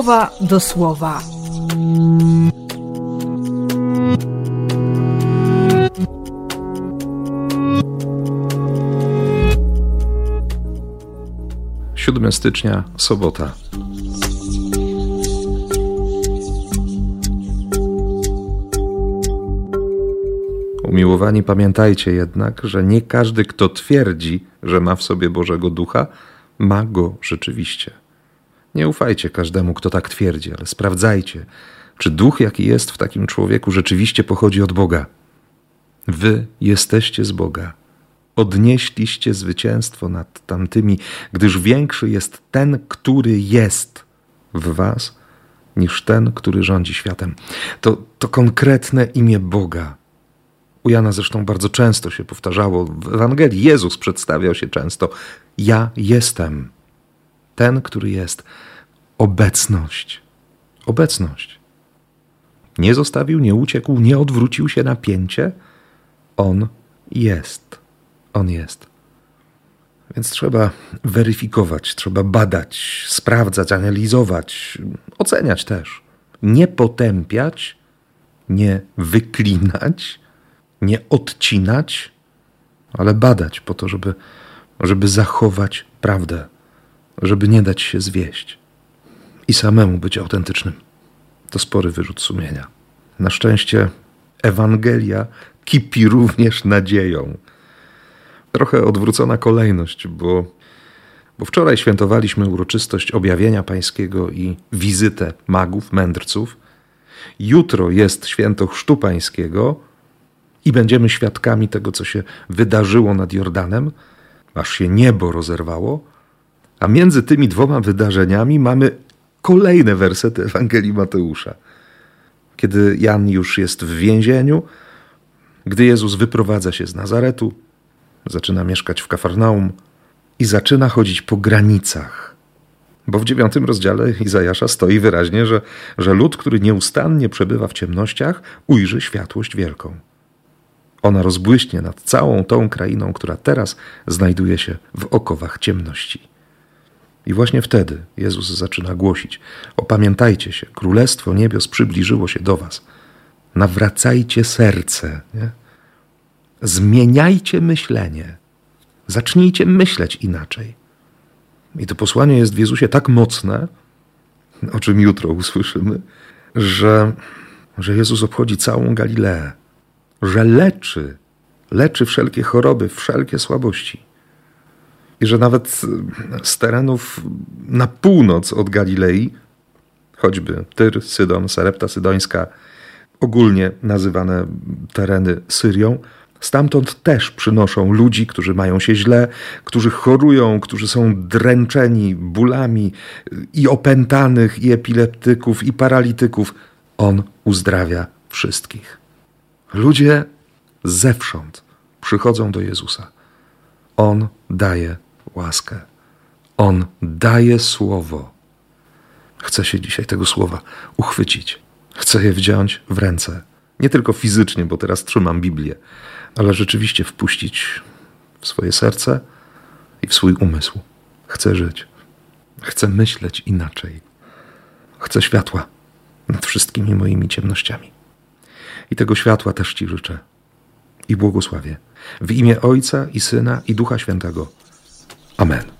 słowa do słowa. Siódmy stycznia, sobota. Umiłowani, pamiętajcie jednak, że nie każdy, kto twierdzi, że ma w sobie Bożego Ducha, ma go rzeczywiście. Nie ufajcie każdemu, kto tak twierdzi, ale sprawdzajcie, czy duch, jaki jest w takim człowieku, rzeczywiście pochodzi od Boga. Wy jesteście z Boga. Odnieśliście zwycięstwo nad tamtymi, gdyż większy jest ten, który jest w Was, niż ten, który rządzi światem. To, to konkretne imię Boga u Jana zresztą bardzo często się powtarzało. W Ewangelii Jezus przedstawiał się często: Ja jestem. Ten, który jest. Obecność. Obecność. Nie zostawił, nie uciekł, nie odwrócił się na pięcie. On jest. On jest. Więc trzeba weryfikować, trzeba badać, sprawdzać, analizować, oceniać też. Nie potępiać, nie wyklinać, nie odcinać, ale badać po to, żeby, żeby zachować prawdę, żeby nie dać się zwieść i samemu być autentycznym. To spory wyrzut sumienia. Na szczęście Ewangelia kipi również nadzieją. Trochę odwrócona kolejność, bo, bo wczoraj świętowaliśmy uroczystość objawienia pańskiego i wizytę magów, mędrców. Jutro jest święto chrztu pańskiego, i będziemy świadkami tego, co się wydarzyło nad Jordanem, aż się niebo rozerwało, a między tymi dwoma wydarzeniami mamy kolejne wersety Ewangelii Mateusza. Kiedy Jan już jest w więzieniu, gdy Jezus wyprowadza się z Nazaretu, zaczyna mieszkać w Kafarnaum i zaczyna chodzić po granicach. Bo w dziewiątym rozdziale Izajasza stoi wyraźnie, że, że lud, który nieustannie przebywa w ciemnościach, ujrzy światłość wielką. Ona rozbłyśnie nad całą tą krainą, która teraz znajduje się w okowach ciemności. I właśnie wtedy Jezus zaczyna głosić: Opamiętajcie się, królestwo niebios przybliżyło się do Was. Nawracajcie serce, nie? zmieniajcie myślenie, zacznijcie myśleć inaczej. I to posłanie jest w Jezusie tak mocne, o czym jutro usłyszymy, że, że Jezus obchodzi całą Galileę że leczy, leczy wszelkie choroby, wszelkie słabości. I że nawet z terenów na północ od Galilei, choćby Tyr, Sydon, Sarepta Sydońska, ogólnie nazywane tereny Syrią, stamtąd też przynoszą ludzi, którzy mają się źle, którzy chorują, którzy są dręczeni bólami i opętanych, i epileptyków, i paralityków. On uzdrawia wszystkich. Ludzie zewsząd przychodzą do Jezusa. On daje łaskę. On daje słowo. Chcę się dzisiaj tego słowa uchwycić. Chcę je wziąć w ręce. Nie tylko fizycznie, bo teraz trzymam Biblię, ale rzeczywiście wpuścić w swoje serce i w swój umysł. Chcę żyć. Chcę myśleć inaczej. Chcę światła nad wszystkimi moimi ciemnościami. I tego światła też Ci życzę. I błogosławię. W imię Ojca i Syna i Ducha Świętego. Amen.